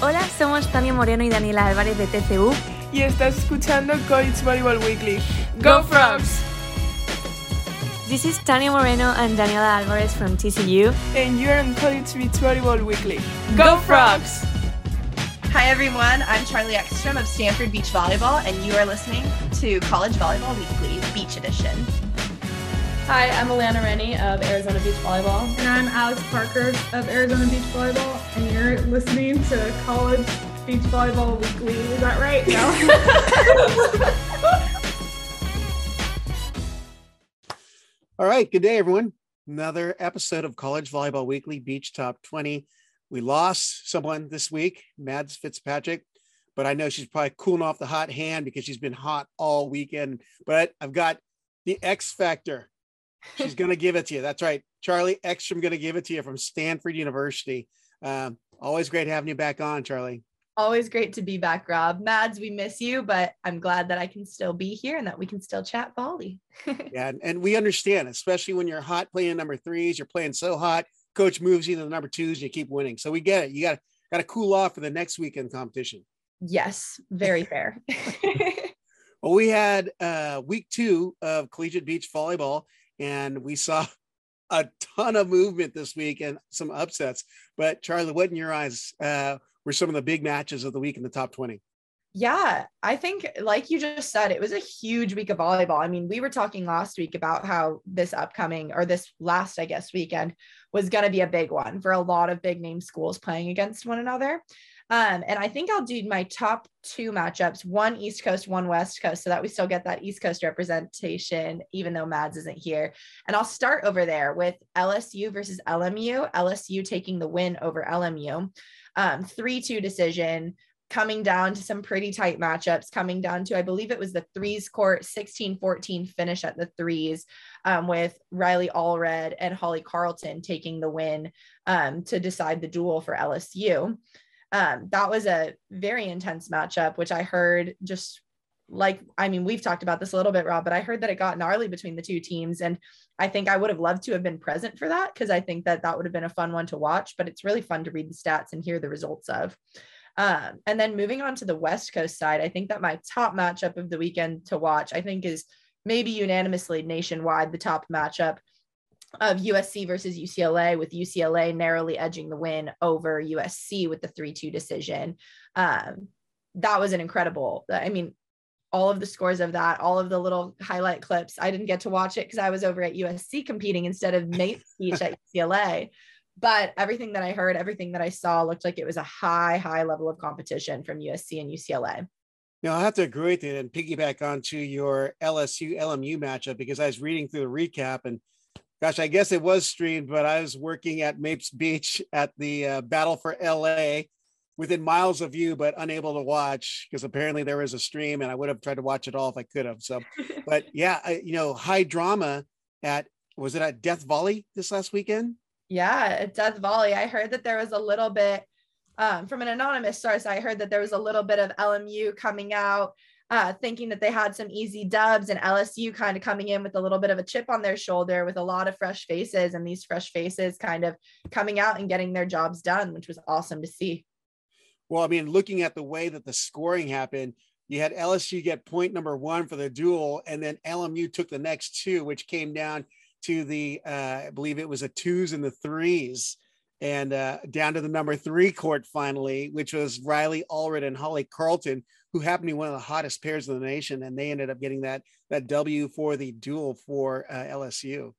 Hola, somos Tania Moreno y Daniela Álvarez de TCU. Y estás escuchando College Volleyball Weekly. ¡Go Frogs! This is Tania Moreno and Daniela Alvarez from TCU. And you're on College Beach Volleyball Weekly. ¡Go Frogs! Hi everyone, I'm Charlie Ekstrom of Stanford Beach Volleyball, and you are listening to College Volleyball Weekly Beach Edition. Hi, I'm Alana Rennie of Arizona Beach Volleyball. And I'm Alex Parker of Arizona Beach Volleyball, and you're listening to College Beach Volleyball Weekly. Is that right? No. All right. Good day, everyone. Another episode of College Volleyball Weekly Beach Top 20. We lost someone this week, Mads Fitzpatrick, but I know she's probably cooling off the hot hand because she's been hot all weekend. But I've got the X Factor She's going to give it to you. That's right. Charlie Ekstrom going to give it to you from Stanford University. Um, always great having you back on, Charlie. Always great to be back, Rob. Mads, we miss you, but I'm glad that I can still be here and that we can still chat volley. yeah, and, we understand, especially when you're hot playing number threes, you're playing so hot. Coach moves you to the number twos, and you keep winning. So we get it. You got got to cool off for the next weekend competition. Yes, very fair. well, we had uh, week two of collegiate beach volleyball, and we saw a ton of movement this week and some upsets. But Charlie, what in your eyes uh, were some of the big matches of the week in the top 20? Yeah, I think, like you just said, it was a huge week of volleyball. I mean, we were talking last week about how this upcoming or this last, I guess, weekend was going to be a big one for a lot of big name schools playing against one another. Um, and I think I'll do my top two matchups, one East Coast, one West Coast, so that we still get that East Coast representation, even though Mads isn't here. And I'll start over there with LSU versus LMU, LSU taking the win over LMU. Um, 3 2 decision, coming down to some pretty tight matchups, coming down to, I believe it was the threes court 16 14 finish at the threes um, with Riley Allred and Holly Carlton taking the win um, to decide the duel for LSU um, that was a very intense matchup, which I heard just like, I mean, we've talked about this a little bit, Rob, but I heard that it got gnarly between the two teams. And I think I would have loved to have been present for that because I think that that would have been a fun one to watch, but it's really fun to read the stats and hear the results of. Um, and then moving on to the West Coast side, I think that my top matchup of the weekend to watch, I think is maybe unanimously nationwide the top matchup of USC versus UCLA, with UCLA narrowly edging the win over USC with the 3 2 decision. Um, that was an incredible, I mean, all of the scores of that, all of the little highlight clips. I didn't get to watch it because I was over at USC competing instead of Nate's speech at UCLA. But everything that I heard, everything that I saw looked like it was a high, high level of competition from USC and UCLA. Now, I have to agree with you and piggyback onto your LSU LMU matchup because I was reading through the recap and gosh, I guess it was streamed, but I was working at Mapes Beach at the uh, Battle for LA within miles of you, but unable to watch because apparently there was a stream and I would have tried to watch it all if I could have. So, but yeah, I, you know, high drama at, was it at Death Volley this last weekend? Yeah, at Death Volley. I heard that there was a little bit um, from an anonymous source. I heard that there was a little bit of LMU coming out uh, thinking that they had some easy dubs and LSU kind of coming in with a little bit of a chip on their shoulder with a lot of fresh faces and these fresh faces kind of coming out and getting their jobs done, which was awesome to see. Well, I mean, looking at the way that the scoring happened, you had LSU get point number one for the duel, and then LMU took the next two, which came down to the, uh, I believe it was a twos and the threes and uh, down to the number three court finally, which was Riley Allred and Holly Carlton, who happened to be one of the hottest pairs in the nation, and they ended up getting that that W for the duel for uh, LSU.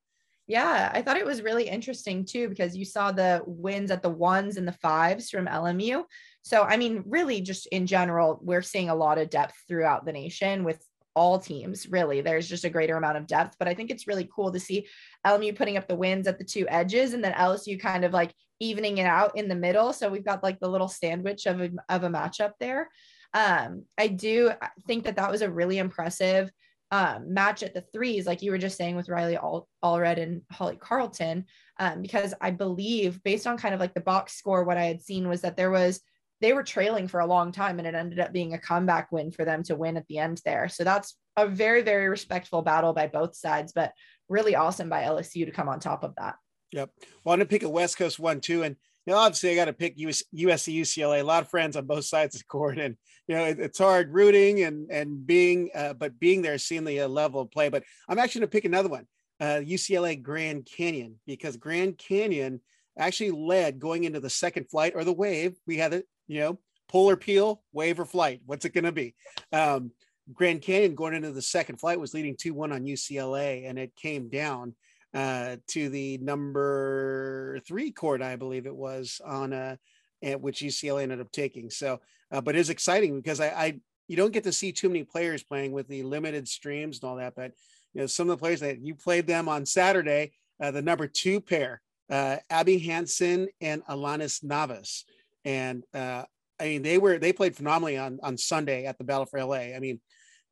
Yeah, I thought it was really interesting too because you saw the wins at the ones and the fives from LMU. So, I mean, really, just in general, we're seeing a lot of depth throughout the nation with all teams, really. There's just a greater amount of depth, but I think it's really cool to see LMU putting up the wins at the two edges and then LSU kind of like evening it out in the middle. So we've got like the little sandwich of a, of a matchup there. Um, I do think that that was a really impressive um, match at the threes, like you were just saying with Riley All- Allred and Holly Carlton, um, because I believe based on kind of like the box score, what I had seen was that there was they were trailing for a long time and it ended up being a comeback win for them to win at the end there. So that's a very, very respectful battle by both sides, but really awesome by LSU to come on top of that. Yep. Well, I'm to pick a West Coast one too. And you know, obviously I got to pick US, USC UCLA. A lot of friends on both sides of the court, and you know it, it's hard rooting and and being, uh, but being there, seeing the uh, level of play. But I'm actually going to pick another one, uh, UCLA Grand Canyon, because Grand Canyon actually led going into the second flight or the wave. We had it, you know, polar peel, wave or flight. What's it going to be? Um, Grand Canyon going into the second flight was leading 2 1 on UCLA, and it came down uh, to the number three court, I believe it was, on uh, which UCLA ended up taking. So, uh, but it's exciting because I, I, you don't get to see too many players playing with the limited streams and all that. But you know, some of the players that you played them on Saturday, uh, the number two pair, uh, Abby Hansen and Alanis Navas, and uh, I mean they were they played phenomenally on on Sunday at the Battle for LA. I mean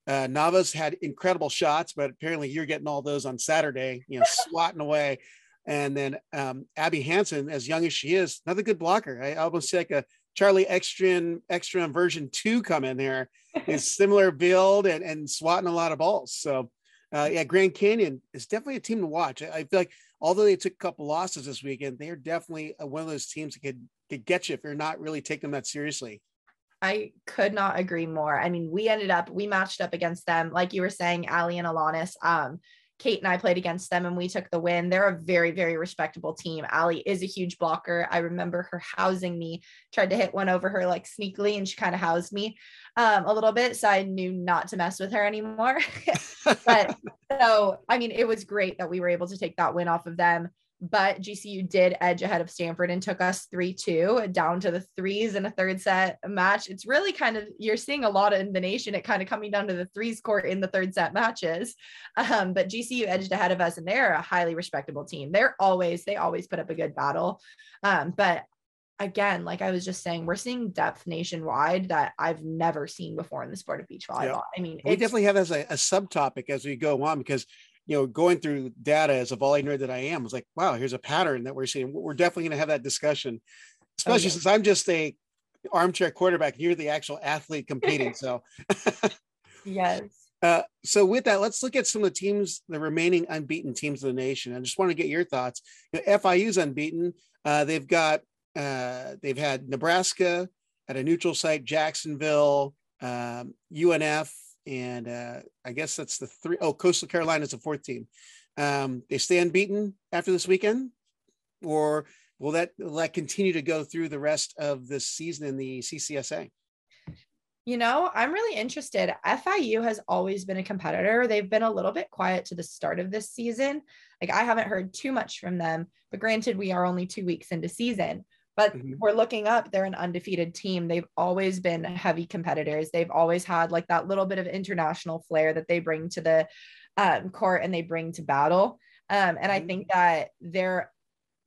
uh, Navas had incredible shots, but apparently you're getting all those on Saturday, you know, swatting away. And then um, Abby Hansen, as young as she is, another good blocker. I almost see like a Charlie Ekstrom extra version two come in there. Is similar build and, and swatting a lot of balls. So uh, yeah, Grand Canyon is definitely a team to watch. I, I feel like although they took a couple losses this weekend, they're definitely one of those teams that could could get you if you're not really taking them that seriously. I could not agree more. I mean, we ended up, we matched up against them. Like you were saying, Ali and Alanis, um, Kate and I played against them and we took the win. They're a very, very respectable team. Ali is a huge blocker. I remember her housing me, tried to hit one over her like sneakily, and she kind of housed me um, a little bit. So I knew not to mess with her anymore. but so, I mean, it was great that we were able to take that win off of them but GCU did edge ahead of Stanford and took us 3 2 down to the threes in a third set match. It's really kind of, you're seeing a lot in the nation, it kind of coming down to the threes court in the third set matches. Um, but GCU edged ahead of us and they're a highly respectable team. They're always, they always put up a good battle. Um, but again, like I was just saying, we're seeing depth nationwide that I've never seen before in the sport of beach volleyball. Yeah. I mean, we definitely have as a, a subtopic as we go on because you know, going through data as a volley nerd that I am, was like, wow, here's a pattern that we're seeing. We're definitely going to have that discussion, especially okay. since I'm just a armchair quarterback. You're the actual athlete competing. So, yes. Uh, so with that, let's look at some of the teams, the remaining unbeaten teams of the nation. I just want to get your thoughts. You know, FIU's unbeaten. Uh, they've got uh, they've had Nebraska at a neutral site, Jacksonville, um, UNF, and uh, I guess that's the three. Oh, Coastal Carolina is the fourth team. Um, they stay unbeaten after this weekend, or will that will that continue to go through the rest of the season in the CCSA? You know, I'm really interested. FIU has always been a competitor. They've been a little bit quiet to the start of this season. Like I haven't heard too much from them, but granted, we are only two weeks into season. But mm-hmm. we're looking up, they're an undefeated team. They've always been heavy competitors. They've always had like that little bit of international flair that they bring to the um, court and they bring to battle. Um, and mm-hmm. I think that they're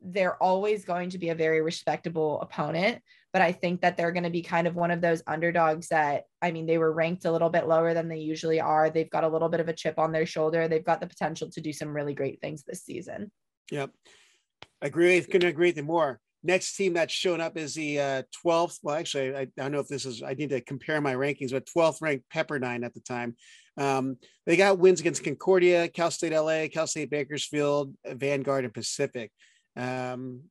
they're always going to be a very respectable opponent but i think that they're going to be kind of one of those underdogs that i mean they were ranked a little bit lower than they usually are they've got a little bit of a chip on their shoulder they've got the potential to do some really great things this season yep i agree couldn't agree with you more Next team that's shown up is the uh, 12th. Well, actually, I, I, don't know if this is, I need to compare my rankings, but 12th ranked Pepperdine at the time. Um, they got wins against Concordia, Cal State LA, Cal State Bakersfield, Vanguard, and Pacific. Um,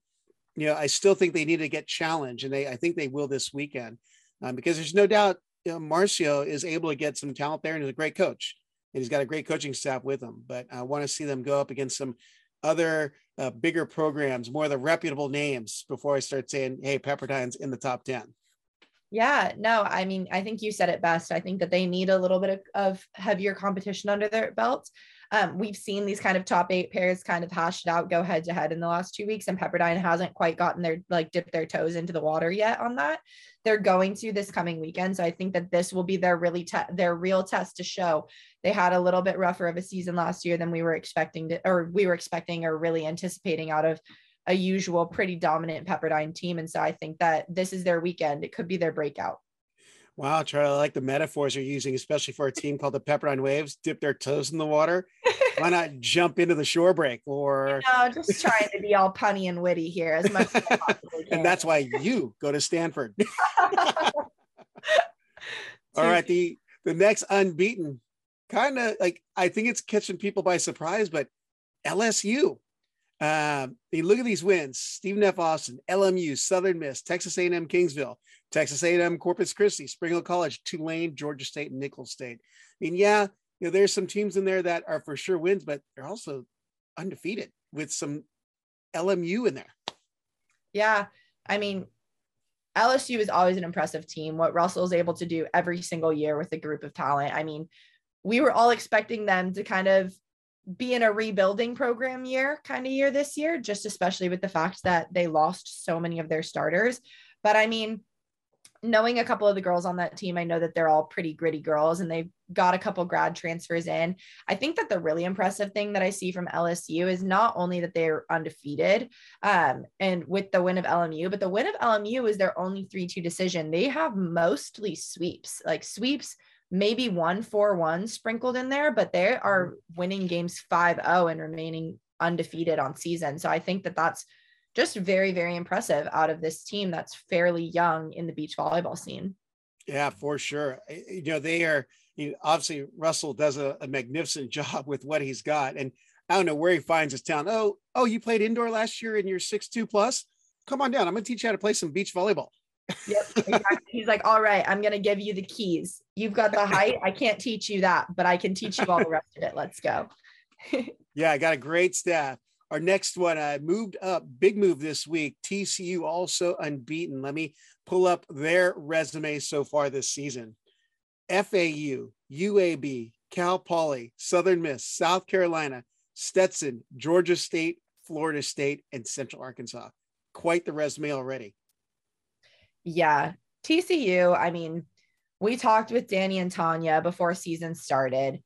you know, I still think they need to get challenged, and they, I think they will this weekend um, because there's no doubt you know, Marcio is able to get some talent there and is a great coach, and he's got a great coaching staff with him. But I want to see them go up against some other uh, bigger programs, more of the reputable names before I start saying, hey, Pepperdine's in the top 10. Yeah, no, I mean, I think you said it best. I think that they need a little bit of, of heavier competition under their belt. Um, we've seen these kind of top eight pairs kind of hashed out, go head to head in the last two weeks, and Pepperdine hasn't quite gotten their like dipped their toes into the water yet on that. They're going to this coming weekend, so I think that this will be their really te- their real test to show they had a little bit rougher of a season last year than we were expecting to, or we were expecting or really anticipating out of a usual pretty dominant Pepperdine team. And so I think that this is their weekend. It could be their breakout. Wow, Charlie, I like the metaphors you're using, especially for a team called the Pepperdine Waves. Dip their toes in the water. Why not jump into the shore break or no, just trying to be all punny and witty here as much as possible. And that's why you go to Stanford. all right. The the next unbeaten, kind of like I think it's catching people by surprise, but LSU. Um, I mean, look at these wins: Stephen F. Austin, LMU, Southern Miss, Texas A&M, Kingsville, Texas A&M, Corpus Christi, Spring Hill College, Tulane, Georgia State, and Nicholls State. I mean, yeah, you know, there's some teams in there that are for sure wins, but they're also undefeated with some LMU in there. Yeah, I mean, LSU is always an impressive team. What Russell is able to do every single year with a group of talent. I mean, we were all expecting them to kind of be in a rebuilding program year kind of year this year, just especially with the fact that they lost so many of their starters. But I mean, knowing a couple of the girls on that team, I know that they're all pretty gritty girls and they've got a couple grad transfers in. I think that the really impressive thing that I see from LSU is not only that they're undefeated um, and with the win of LMU, but the win of LMU is their only 3 2 decision. They have mostly sweeps, like sweeps maybe one four one sprinkled in there, but they are mm-hmm. winning games 5-0 and remaining undefeated on season. So I think that that's just very, very impressive out of this team that's fairly young in the beach volleyball scene. Yeah, for sure. You know, they are you know, obviously Russell does a, a magnificent job with what he's got. And I don't know where he finds his talent. Oh, oh, you played indoor last year and you're six two plus. Come on down. I'm gonna teach you how to play some beach volleyball. Yep. Exactly. He's like, all right, I'm gonna give you the keys. You've got the height. I can't teach you that, but I can teach you all the rest of it. Let's go. yeah, I got a great staff. Our next one, I moved up, big move this week. TCU also unbeaten. Let me pull up their resume so far this season. FAU, UAB, Cal Poly, Southern Miss, South Carolina, Stetson, Georgia State, Florida State, and Central Arkansas. Quite the resume already. Yeah. TCU, I mean, we talked with Danny and Tanya before season started.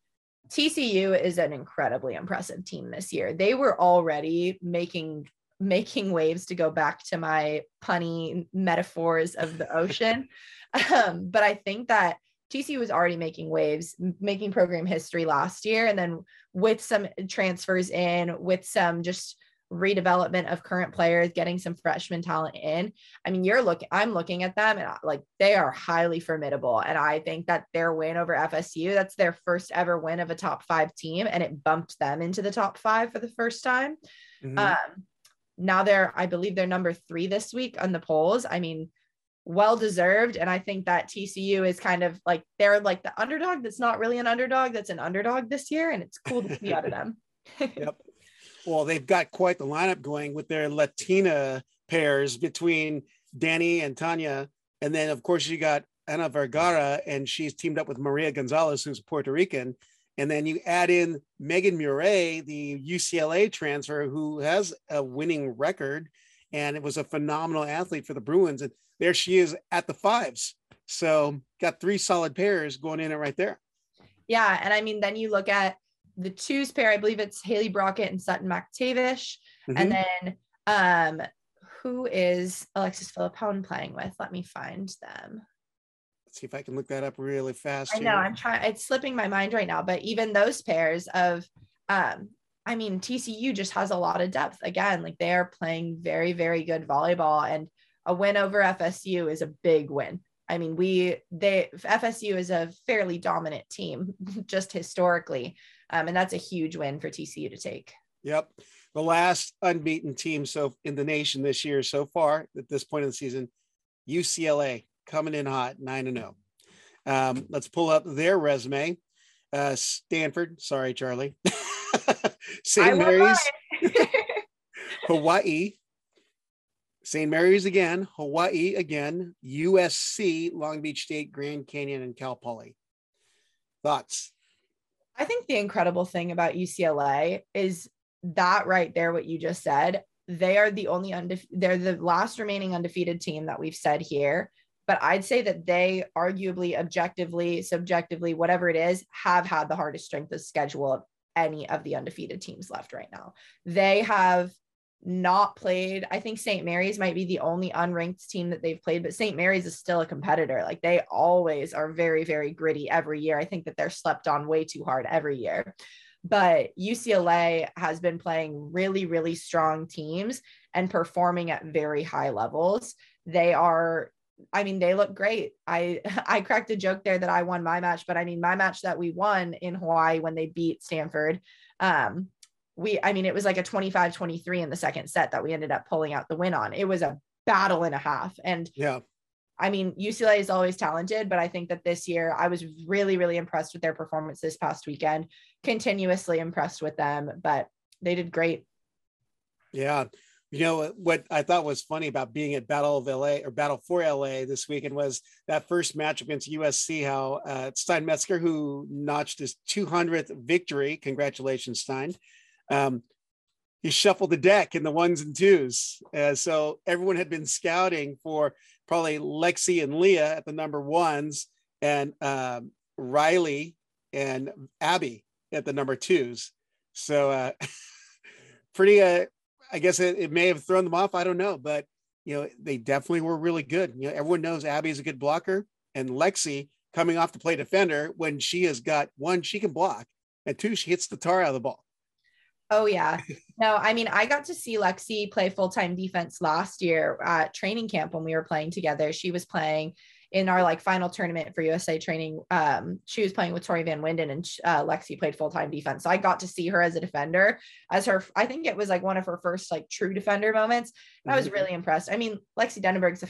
TCU is an incredibly impressive team this year. They were already making making waves to go back to my punny metaphors of the ocean. um, but I think that TCU was already making waves, making program history last year. And then with some transfers in, with some just redevelopment of current players, getting some freshman talent in. I mean, you're looking, I'm looking at them and like they are highly formidable. And I think that their win over FSU, that's their first ever win of a top five team. And it bumped them into the top five for the first time. Mm-hmm. Um, now they're, I believe they're number three this week on the polls. I mean, well deserved. And I think that TCU is kind of like they're like the underdog that's not really an underdog, that's an underdog this year. And it's cool to see out of them. yep well, they've got quite the lineup going with their Latina pairs between Danny and Tanya. And then, of course, you got Ana Vergara, and she's teamed up with Maria Gonzalez, who's Puerto Rican. And then you add in Megan Murray, the UCLA transfer, who has a winning record and it was a phenomenal athlete for the Bruins. And there she is at the fives. So got three solid pairs going in it right there. Yeah. And I mean, then you look at the twos pair, I believe it's Haley Brockett and Sutton McTavish. Mm-hmm. And then um who is Alexis Philippone playing with? Let me find them. Let's see if I can look that up really fast. I know I'm trying it's slipping my mind right now, but even those pairs of um I mean TCU just has a lot of depth again. Like they are playing very, very good volleyball and a win over FSU is a big win. I mean, we they FSU is a fairly dominant team just historically. Um, and that's a huge win for TCU to take. Yep. The last unbeaten team so in the nation this year so far at this point in the season, UCLA coming in hot, nine and zero. Oh. Um, let's pull up their resume. Uh, Stanford, sorry, Charlie. St. Mary's, Hawaii, St. Mary's again, Hawaii again, USC, Long Beach State, Grand Canyon, and Cal Poly. Thoughts? I think the incredible thing about UCLA is that right there, what you just said. They are the only undefe- they're the last remaining undefeated team that we've said here. But I'd say that they arguably, objectively, subjectively, whatever it is, have had the hardest strength of schedule of any of the undefeated teams left right now. They have not played. I think St. Mary's might be the only unranked team that they've played, but St. Mary's is still a competitor. Like they always are very, very gritty every year. I think that they're slept on way too hard every year. But UCLA has been playing really, really strong teams and performing at very high levels. They are I mean, they look great. I I cracked a joke there that I won my match, but I mean my match that we won in Hawaii when they beat Stanford. Um, we, I mean, it was like a 25 23 in the second set that we ended up pulling out the win on. It was a battle and a half. And yeah, I mean, UCLA is always talented, but I think that this year I was really, really impressed with their performance this past weekend, continuously impressed with them, but they did great. Yeah. You know what I thought was funny about being at Battle of LA or Battle for LA this weekend was that first match against USC. How uh, Stein Metzger, who notched his 200th victory, congratulations, Stein. Um, he shuffled the deck in the ones and twos. Uh, so everyone had been scouting for probably Lexi and Leah at the number ones, and um, Riley and Abby at the number twos. So uh, pretty. Uh, I guess it, it may have thrown them off. I don't know, but you know they definitely were really good. You know, everyone knows Abby is a good blocker, and Lexi coming off to play defender when she has got one, she can block, and two, she hits the tar out of the ball. Oh yeah. No, I mean, I got to see Lexi play full-time defense last year at training camp when we were playing together. She was playing in our like final tournament for USA training. Um, she was playing with Tori Van Winden and uh, Lexi played full-time defense. So I got to see her as a defender as her, I think it was like one of her first like true defender moments. And I was mm-hmm. really impressed. I mean, Lexi Denaburg's a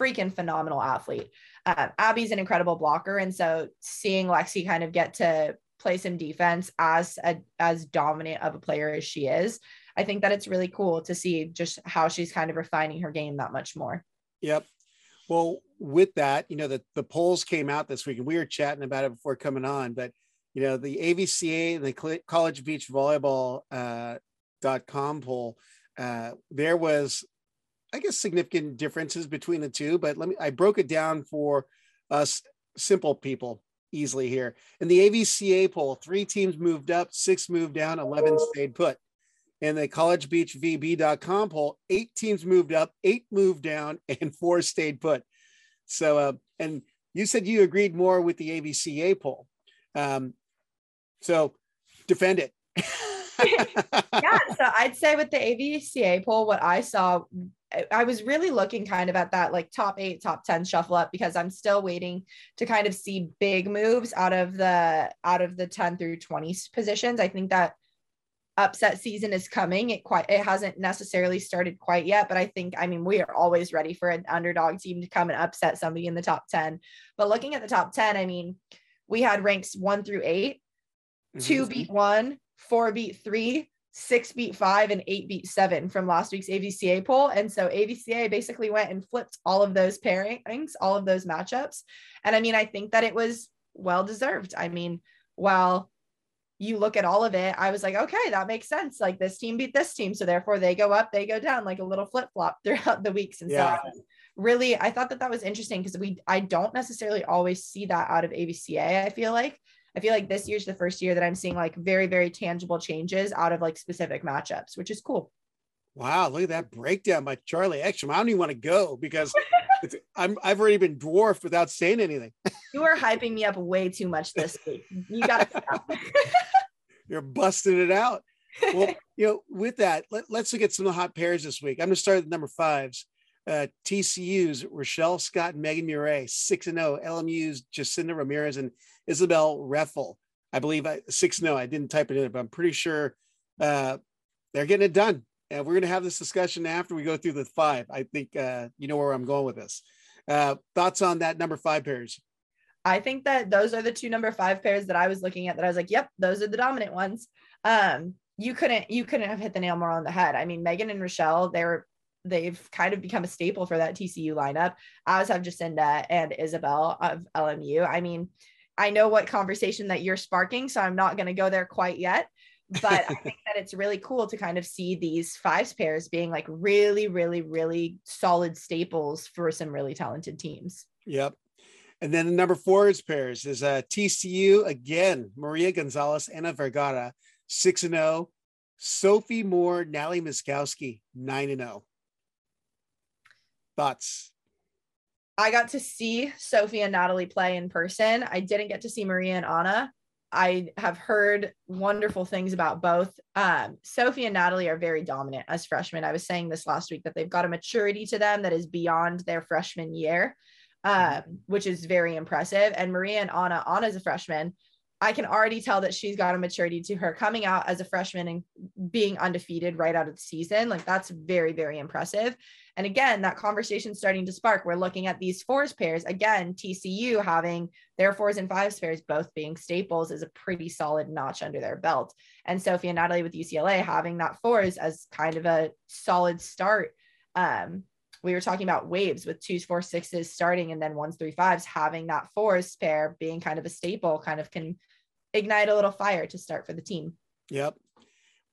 freaking phenomenal athlete. Um, Abby's an incredible blocker. And so seeing Lexi kind of get to play some defense as a, as dominant of a player as she is, I think that it's really cool to see just how she's kind of refining her game that much more. Yep. Well, with that, you know, the, the polls came out this week and we were chatting about it before coming on, but you know, the AVCA and the College Beach Volleyball uh, dot com poll, uh, there was, I guess, significant differences between the two, but let me, I broke it down for us simple people easily here. In the AVCA poll, three teams moved up, six moved down, 11 stayed put. In the collegebeachvb.com poll, eight teams moved up, eight moved down, and four stayed put. So, uh, and you said you agreed more with the AVCA poll. Um, so defend it. yeah, so I'd say with the AVCA poll, what I saw I was really looking kind of at that like top eight, top 10 shuffle up because I'm still waiting to kind of see big moves out of the out of the 10 through 20 positions. I think that upset season is coming. It quite it hasn't necessarily started quite yet, but I think I mean we are always ready for an underdog team to come and upset somebody in the top 10. But looking at the top 10, I mean, we had ranks one through 8 mm-hmm. two beat one, four beat three, six beat five and eight beat seven from last week's AVCA poll. And so AVCA basically went and flipped all of those pairings, all of those matchups. And I mean, I think that it was well deserved. I mean, while you look at all of it, I was like, okay, that makes sense. Like this team beat this team. So therefore they go up, they go down like a little flip flop throughout the weeks. And yeah. so really, I thought that that was interesting because we, I don't necessarily always see that out of AVCA. I feel like I feel like this year's the first year that I'm seeing like very, very tangible changes out of like specific matchups, which is cool. Wow, look at that breakdown by Charlie Ekstrom. I don't even want to go because I'm I've already been dwarfed without saying anything. you are hyping me up way too much this week. You got to stop. You're busting it out. Well, you know, with that, let, us look at some of the hot pairs this week. I'm going to start at number fives. Uh, TCU's Rochelle Scott and Megan Murray, 6 and 0. LMU's Jacinda Ramirez and Isabel Reffel. I believe I 6 0. I didn't type it in, but I'm pretty sure uh, they're getting it done. And we're going to have this discussion after we go through the five. I think uh, you know where I'm going with this. Uh, thoughts on that number five pairs? I think that those are the two number five pairs that I was looking at that I was like, yep, those are the dominant ones. Um, you couldn't you couldn't have hit the nail more on the head. I mean, Megan and Rochelle, they were they've kind of become a staple for that TCU lineup, as have Jacinda and Isabel of LMU. I mean, I know what conversation that you're sparking, so I'm not going to go there quite yet. But I think that it's really cool to kind of see these fives pairs being like really, really, really solid staples for some really talented teams. Yep. And then the number fours pairs is uh, TCU again, Maria Gonzalez, Anna Vergara, 6 and 0. Sophie Moore, Natalie Myszkowski, 9 and 0. Thoughts? I got to see Sophie and Natalie play in person. I didn't get to see Maria and Anna. I have heard wonderful things about both. Um, Sophie and Natalie are very dominant as freshmen. I was saying this last week that they've got a maturity to them that is beyond their freshman year, um, which is very impressive. And Maria and Anna, Anna's a freshman. I can already tell that she's got a maturity to her coming out as a freshman and being undefeated right out of the season. Like that's very, very impressive. And again, that conversation starting to spark. We're looking at these fours pairs. Again, TCU having their fours and fives pairs both being staples is a pretty solid notch under their belt. And Sophie and Natalie with UCLA having that fours as kind of a solid start. Um, we were talking about waves with twos, four, sixes starting and then ones, three, fives, having that fours pair being kind of a staple kind of can ignite a little fire to start for the team. Yep.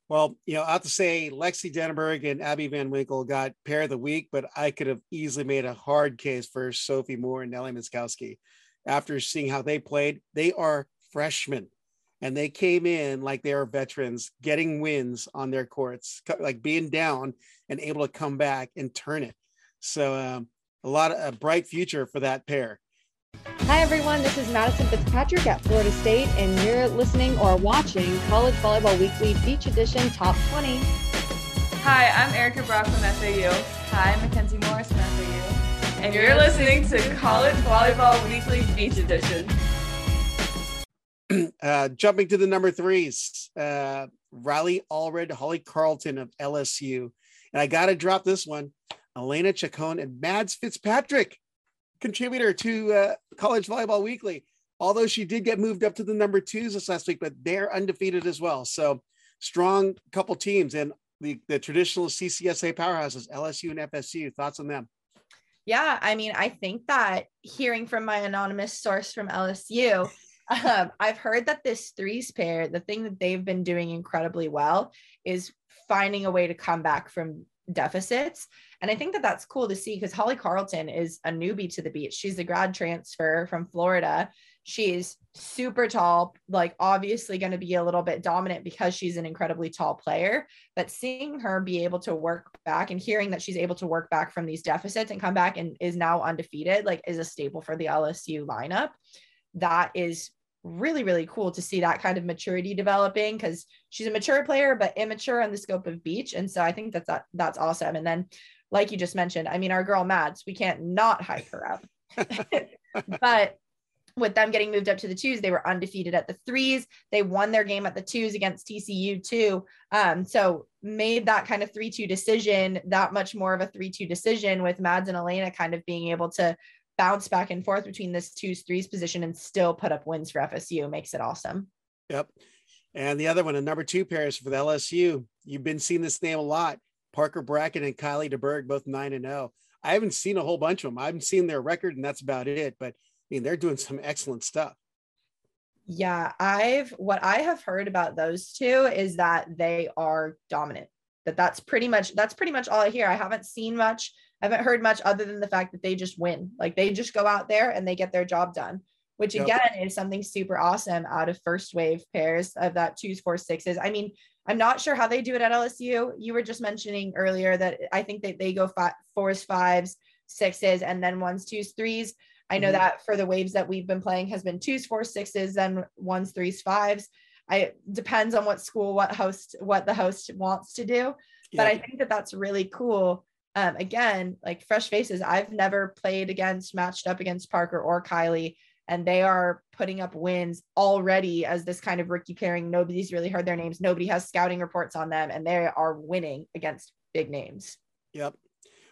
Well, you know, I have to say Lexi Denaburg and Abby Van Winkle got pair of the week, but I could have easily made a hard case for Sophie Moore and Nellie Myszkowski. After seeing how they played, they are freshmen and they came in like they are veterans, getting wins on their courts, like being down and able to come back and turn it. So um, a lot of a bright future for that pair. Hi, everyone. This is Madison Fitzpatrick at Florida State, and you're listening or watching College Volleyball Weekly Beach Edition Top 20. Hi, I'm Erica Brock from FAU. Hi, I'm Mackenzie Morris from FAU. And you're listening to College Volleyball Weekly Beach Edition. Uh, jumping to the number threes, uh, Riley Allred, Holly Carlton of LSU. And I got to drop this one Elena Chacon and Mads Fitzpatrick contributor to uh, College Volleyball Weekly. Although she did get moved up to the number twos this last week, but they're undefeated as well. So strong couple teams and the, the traditional CCSA powerhouses, LSU and FSU. Thoughts on them? Yeah, I mean, I think that hearing from my anonymous source from LSU, um, I've heard that this threes pair, the thing that they've been doing incredibly well is finding a way to come back from deficits. And I think that that's cool to see because Holly Carlton is a newbie to the beach. She's a grad transfer from Florida. She's super tall, like obviously going to be a little bit dominant because she's an incredibly tall player. But seeing her be able to work back and hearing that she's able to work back from these deficits and come back and is now undefeated, like is a staple for the LSU lineup. That is really really cool to see that kind of maturity developing because she's a mature player but immature on the scope of beach. And so i think that's that, that's awesome. And then like you just mentioned i mean our girl mads we can't not hype her up. But with them getting moved up to the twos they were undefeated at the threes. They won their game at the twos against tcu too. Um, so made that kind of 3-2 decision that much more of a 3-2 decision with mads and elena kind of being able to bounce back and forth between this twos threes position and still put up wins for FSU makes it awesome. Yep. And the other one, a number two pairs for the LSU. You've been seeing this name a lot. Parker Bracken and Kylie DeBerg, both nine and zero. Oh. I haven't seen a whole bunch of them. I haven't seen their record, and that's about it. But I mean, they're doing some excellent stuff. Yeah, I've what I have heard about those two is that they are dominant. That that's pretty much that's pretty much all I hear. I haven't seen much I haven't heard much other than the fact that they just win. Like they just go out there and they get their job done, which yep. again is something super awesome out of first wave pairs of that twos, four, sixes. I mean, I'm not sure how they do it at LSU. You were just mentioning earlier that I think that they go five, fours, fives, sixes, and then ones, twos, threes. I know mm-hmm. that for the waves that we've been playing has been twos, fours, sixes, then ones, threes, fives. I depends on what school, what host, what the host wants to do. But I think that that's really cool um, again, like fresh faces, I've never played against, matched up against Parker or Kylie, and they are putting up wins already as this kind of rookie pairing. Nobody's really heard their names. Nobody has scouting reports on them, and they are winning against big names. Yep.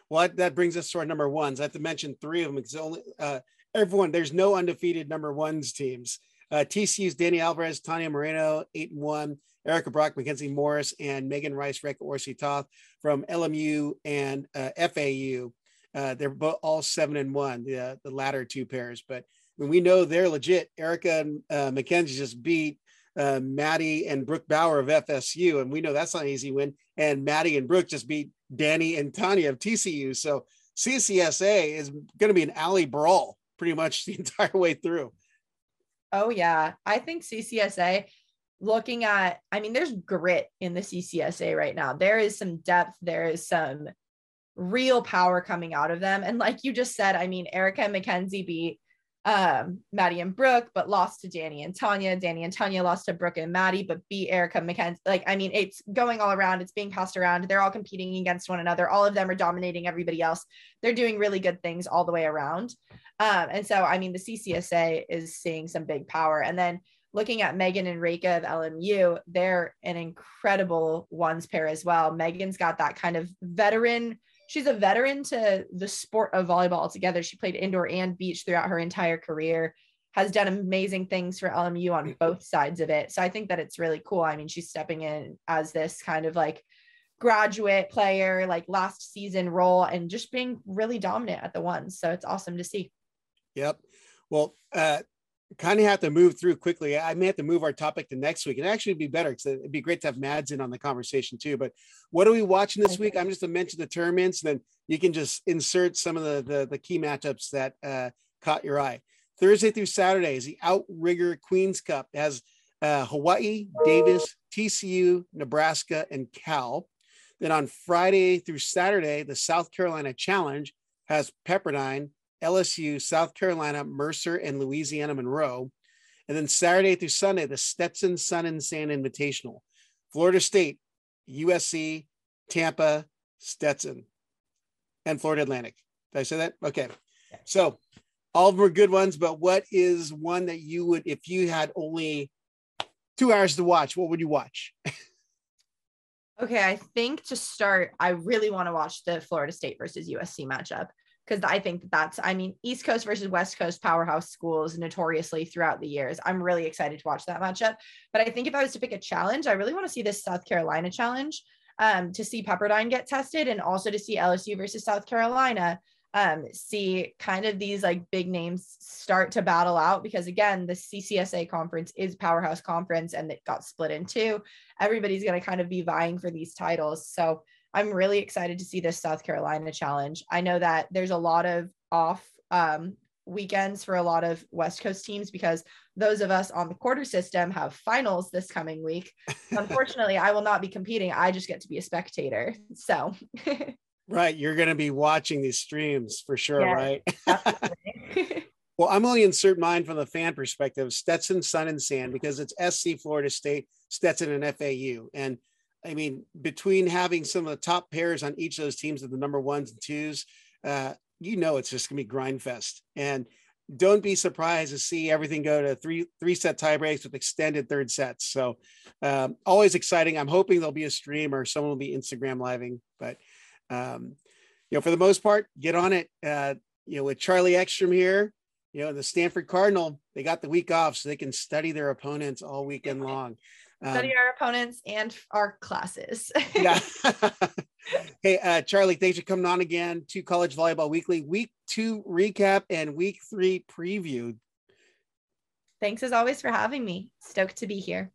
Well, that brings us to our number ones. I have to mention three of them because only uh, everyone there's no undefeated number ones teams. Uh, TCU's Danny Alvarez, Tanya Moreno, eight and one. Erica Brock, Mackenzie Morris, and Megan Rice, Reka Orsi Toth from LMU and uh, FAU. Uh, they're both all seven and one, the, uh, the latter two pairs. But we know they're legit, Erica and uh, Mackenzie just beat uh, Maddie and Brooke Bauer of FSU, and we know that's not an easy win. And Maddie and Brooke just beat Danny and Tanya of TCU. So CCSA is going to be an alley brawl pretty much the entire way through. Oh yeah, I think CCSA looking at, I mean, there's grit in the CCSA right now. There is some depth, there is some real power coming out of them. And like you just said, I mean, Erica and Mackenzie beat um, Maddie and Brooke, but lost to Danny and Tanya. Danny and Tanya lost to Brooke and Maddie, but beat Erica Mackenzie. Like, I mean, it's going all around, it's being passed around. They're all competing against one another. All of them are dominating everybody else. They're doing really good things all the way around. Um, and so, I mean, the CCSA is seeing some big power. And then looking at Megan and Reka of LMU, they're an incredible ones pair as well. Megan's got that kind of veteran. She's a veteran to the sport of volleyball altogether. She played indoor and beach throughout her entire career, has done amazing things for LMU on both sides of it. So I think that it's really cool. I mean, she's stepping in as this kind of like graduate player, like last season role, and just being really dominant at the ones. So it's awesome to see. Yep. Well, uh, kind of have to move through quickly. I may have to move our topic to next week. And actually, be better because it'd be great to have Mads in on the conversation too. But what are we watching this week? I'm just to mention the tournaments, then you can just insert some of the the, the key matchups that uh, caught your eye. Thursday through Saturday is the Outrigger Queens Cup. It has uh, Hawaii, Davis, TCU, Nebraska, and Cal. Then on Friday through Saturday, the South Carolina Challenge has Pepperdine, LSU, South Carolina, Mercer, and Louisiana Monroe. And then Saturday through Sunday, the Stetson Sun and Sand Invitational. Florida State, USC, Tampa, Stetson, and Florida Atlantic. Did I say that? Okay. So all of them are good ones, but what is one that you would, if you had only two hours to watch, what would you watch? okay. I think to start, I really want to watch the Florida State versus USC matchup because I think that that's, I mean, East Coast versus West Coast powerhouse schools notoriously throughout the years. I'm really excited to watch that matchup. But I think if I was to pick a challenge, I really want to see this South Carolina challenge um, to see Pepperdine get tested and also to see LSU versus South Carolina um, see kind of these like big names start to battle out because again the CCSA conference is powerhouse conference and it got split in two. Everybody's going to kind of be vying for these titles. So I'm really excited to see this South Carolina challenge. I know that there's a lot of off um, weekends for a lot of West Coast teams because those of us on the quarter system have finals this coming week. Unfortunately, I will not be competing. I just get to be a spectator. So, right. You're going to be watching these streams for sure, Yes, right? well, I'm only insert mine from the fan perspective Stetson, Sun, and Sand because it's SC Florida State, Stetson, and FAU. And I mean, between having some of the top pairs on each of those teams of the number ones and twos, uh, you know it's just gonna be grind fest. And don't be surprised to see everything go to three three set tie breaks with extended third sets. So um, always exciting. I'm hoping there'll be a stream or someone will be Instagram living, but um, you know, for the most part, get on it. Uh, you know, with Charlie Ekstrom here, you know, the Stanford Cardinal, they got the week off so they can study their opponents all weekend long. Um, study our opponents and our classes. yeah. hey, uh, Charlie, thanks for coming on again to College Volleyball Weekly, week two recap and week three preview. Thanks as always for having me. Stoked to be here.